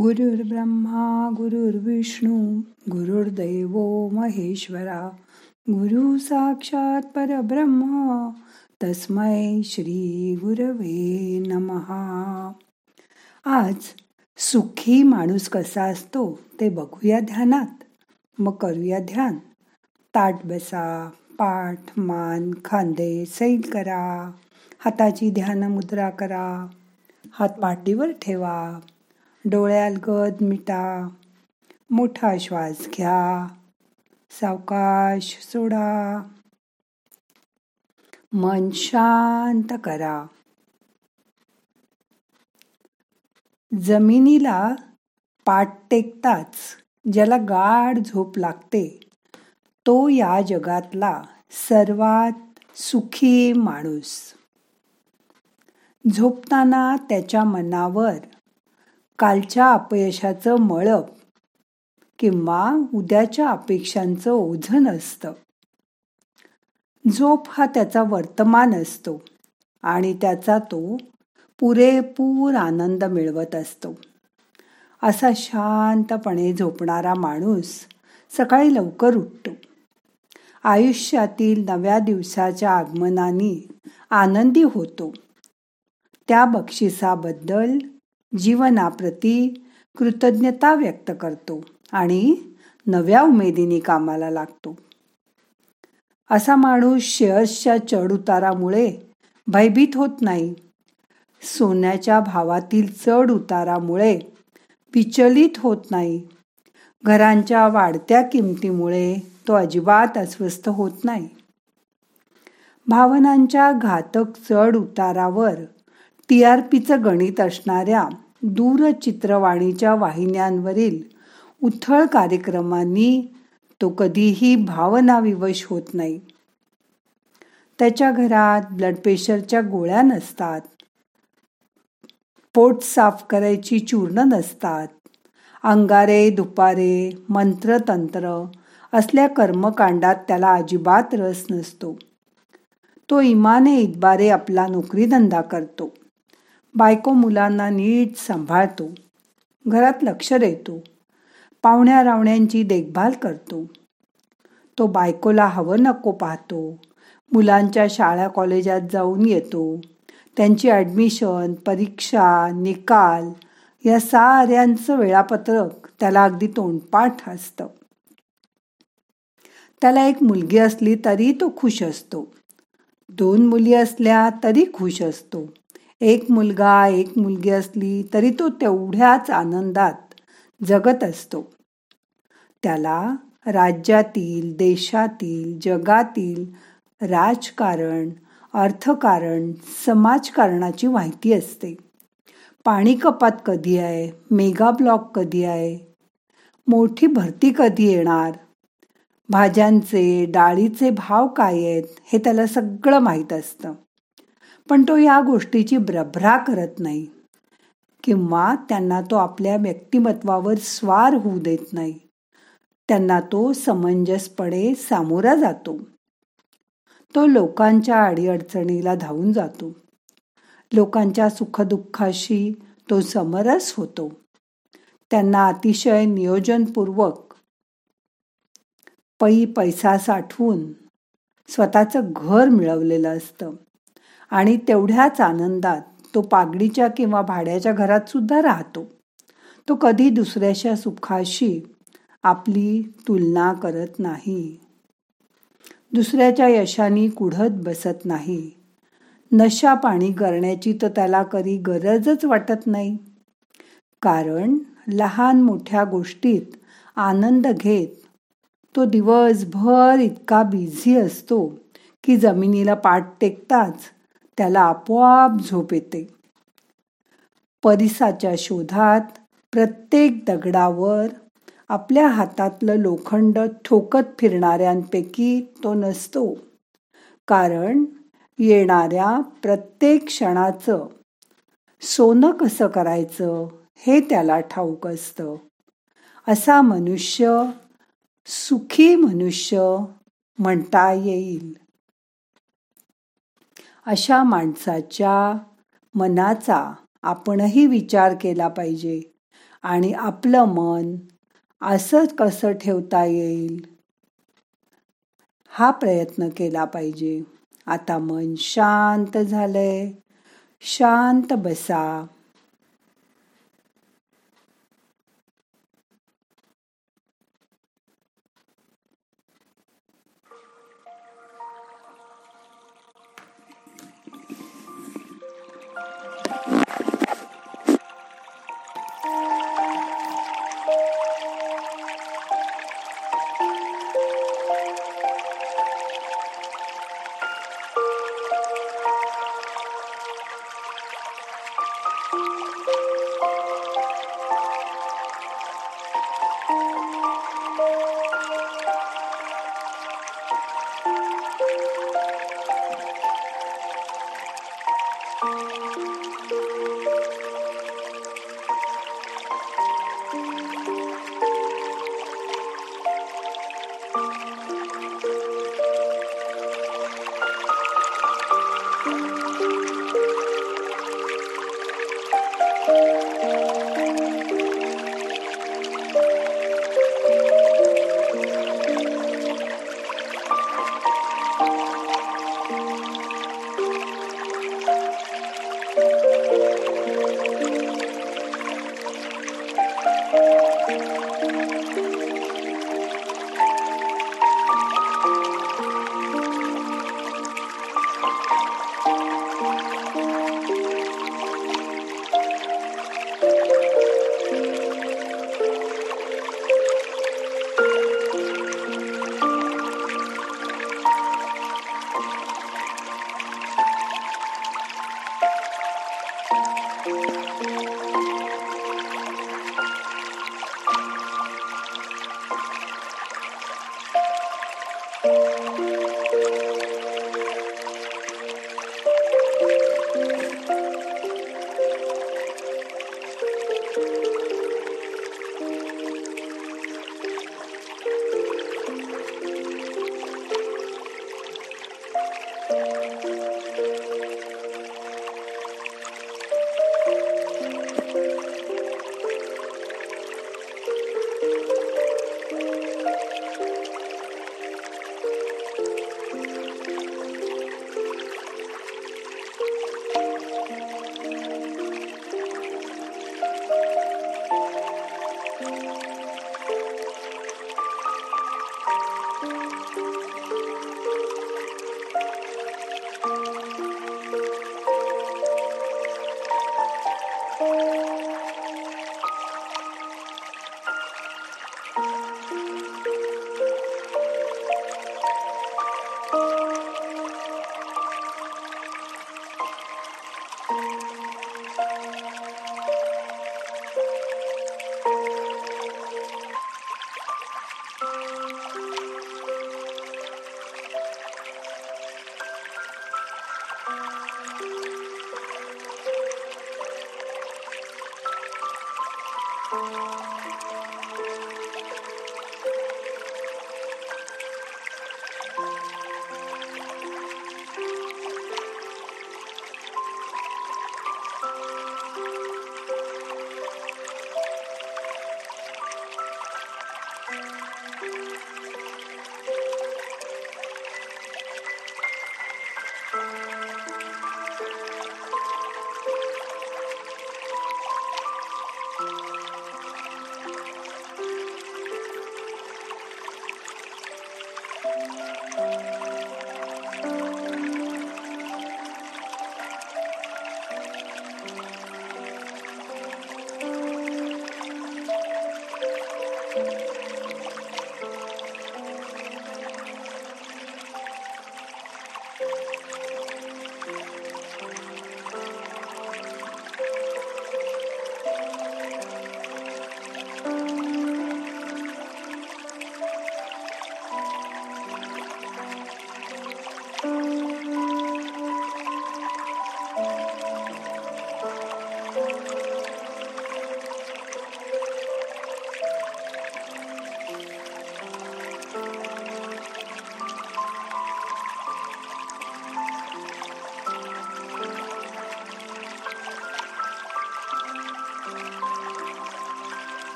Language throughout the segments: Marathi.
गुरुर्ब्रह्मा गुरुर्विष्णू गुरुर्दैव महेश्वरा गुरु साक्षात परब्रह्म तस्मै श्री गुरवे नमहा आज सुखी माणूस कसा असतो ते बघूया ध्यानात. मग करूया ध्यान. ताट बसा पाठ मान खांदे सैल करा. हाताची ध्यान मुद्रा करा. हात पाठीवर ठेवा. डोळ्याल गद मिटा. मोठा श्वास घ्या. सावकाश सोडा. मन शांत करा. जमिनीला पाठ टेकताच ज्याला गाढ झोप लागते तो या जगातला सर्वात सुखी माणूस. झोपताना त्याच्या मनावर कालच्या अपयशाचं मळप किंवा उद्याच्या अपेक्षांचं ओझन असतं झोप हा त्याचा वर्तमान असतो आणि त्याचा तो पुरेपूर आनंद मिळवत असतो. असा शांतपणे झोपणारा माणूस सकाळी लवकर उठतो. आयुष्यातील नव्या दिवसाच्या आगमनाने आनंदी होतो. त्या बक्षिसाबद्दल जीवनाप्रती कृतज्ञता व्यक्त करतो आणि नव्या उमेदीने कामाला लागतो. असा माणूस शेअर्सच्या चढउतारामुळे भयभीत होत नाही. सोन्याच्या भावातील चढ उतारामुळे विचलित होत नाही. घरांच्या वाढत्या किमतीमुळे तो अजिबात अस्वस्थ होत नाही. भावनांच्या घातक चढ उतारावर टी आर पीचं गणित असणाऱ्या दूरचित्रवाणीच्या वाहिन्यांवरील उथळ कार्यक्रमांनी तो कधीही भावनाविवश होत नाही. त्याच्या घरात ब्लड प्रेशरच्या गोळ्या नसतात. पोट साफ करायची चूर्ण नसतात. अंगारे दुपारे मंत्रतंत्र असल्या कर्मकांडात त्याला अजिबात रस नसतो. तो इमाने इतबारे आपला नोकरीधंदा करतो. बायको मुलांना नीट सांभाळतो. घरात लक्ष देतो. पाहुण्या रावण्यांची देखभाल करतो. तो बायकोला हवं नको पाहतो. मुलांच्या शाळा कॉलेजात जाऊन येतो. त्यांची ॲडमिशन परीक्षा निकाल या साऱ्यांचं वेळापत्रक त्याला अगदी तोंडपाठ असतं. त्याला एक मुलगी असली तरी तो खुश असतो. दोन मुली असल्या तरी खुश असतो. एक मुलगा एक मुलगी असली तरी तो तेवढ्याच आनंदात जगत असतो. त्याला राज्यातील देशातील जगातील राजकारण अर्थकारण समाजकारणाची माहिती असते. पाणी कपात कधी आहे? मेगा ब्लॉक कधी आहे? मोठी भरती कधी येणार? भाज्यांचे डाळीचे भाव काय आहेत? हे त्याला सगळं माहीत असतं. पण तो या गोष्टीची भ्रभरा करत नाही. किंवा त्यांना तो आपल्या व्यक्तिमत्वावर स्वार होऊ देत नाही. त्यांना तो समंजसपणे सामोरा जातो. तो लोकांच्या अडीअडचणीला धावून जातो. लोकांच्या सुखदुःखाशी तो समरस होतो. त्यांना अतिशय नियोजनपूर्वक पै पैसा साठवून स्वतःचं घर मिळवलेलं असतं. आणि तेवढ्याच आनंदात तो पागडीच्या किंवा भाड्याच्या घरात सुद्धा राहतो. तो कधी दुसऱ्याच्या सुखाशी आपली तुलना करत नाही. दुसऱ्याच्या यशानी कुढत बसत नाही. नशा पाणी करण्याची तर त्याला कधी गरजच वाटत नाही. कारण लहान मोठ्या गोष्टीत आनंद घेत तो दिवसभर इतका बिझी असतो की जमिनीला पाठ टेकताच त्याला आपोआप झोप येते. परिसाच्या शोधात प्रत्येक दगडावर आपल्या हातातलं लोखंड ठोकत फिरणाऱ्यांपैकी तो नसतो. कारण येणाऱ्या प्रत्येक क्षणाचं सोनं कसं करायचं हे त्याला ठाऊक असतं. असा मनुष्य सुखी मनुष्य म्हणता येईल. अशा माणसाच्या मनाचा आपणही विचार केला पाहिजे. आणि आपलं मन असं कसं ठेवता येईल? हा प्रयत्न केला पाहिजे. आता मन शांत झालंय. शांत बसा. Música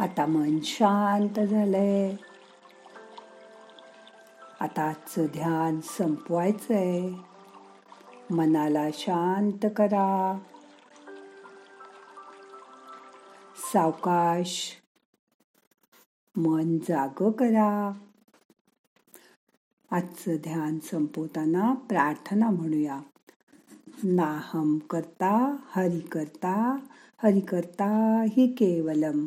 आता मन शांत झालंय. आता आजचं ध्यान संपवायचंय. मनाला शांत करा. सावकाश मन जाग करा. आजचं ध्यान संपवताना प्रार्थना म्हणूया. नाहम करता हरि करता हरि करता हि केवलम.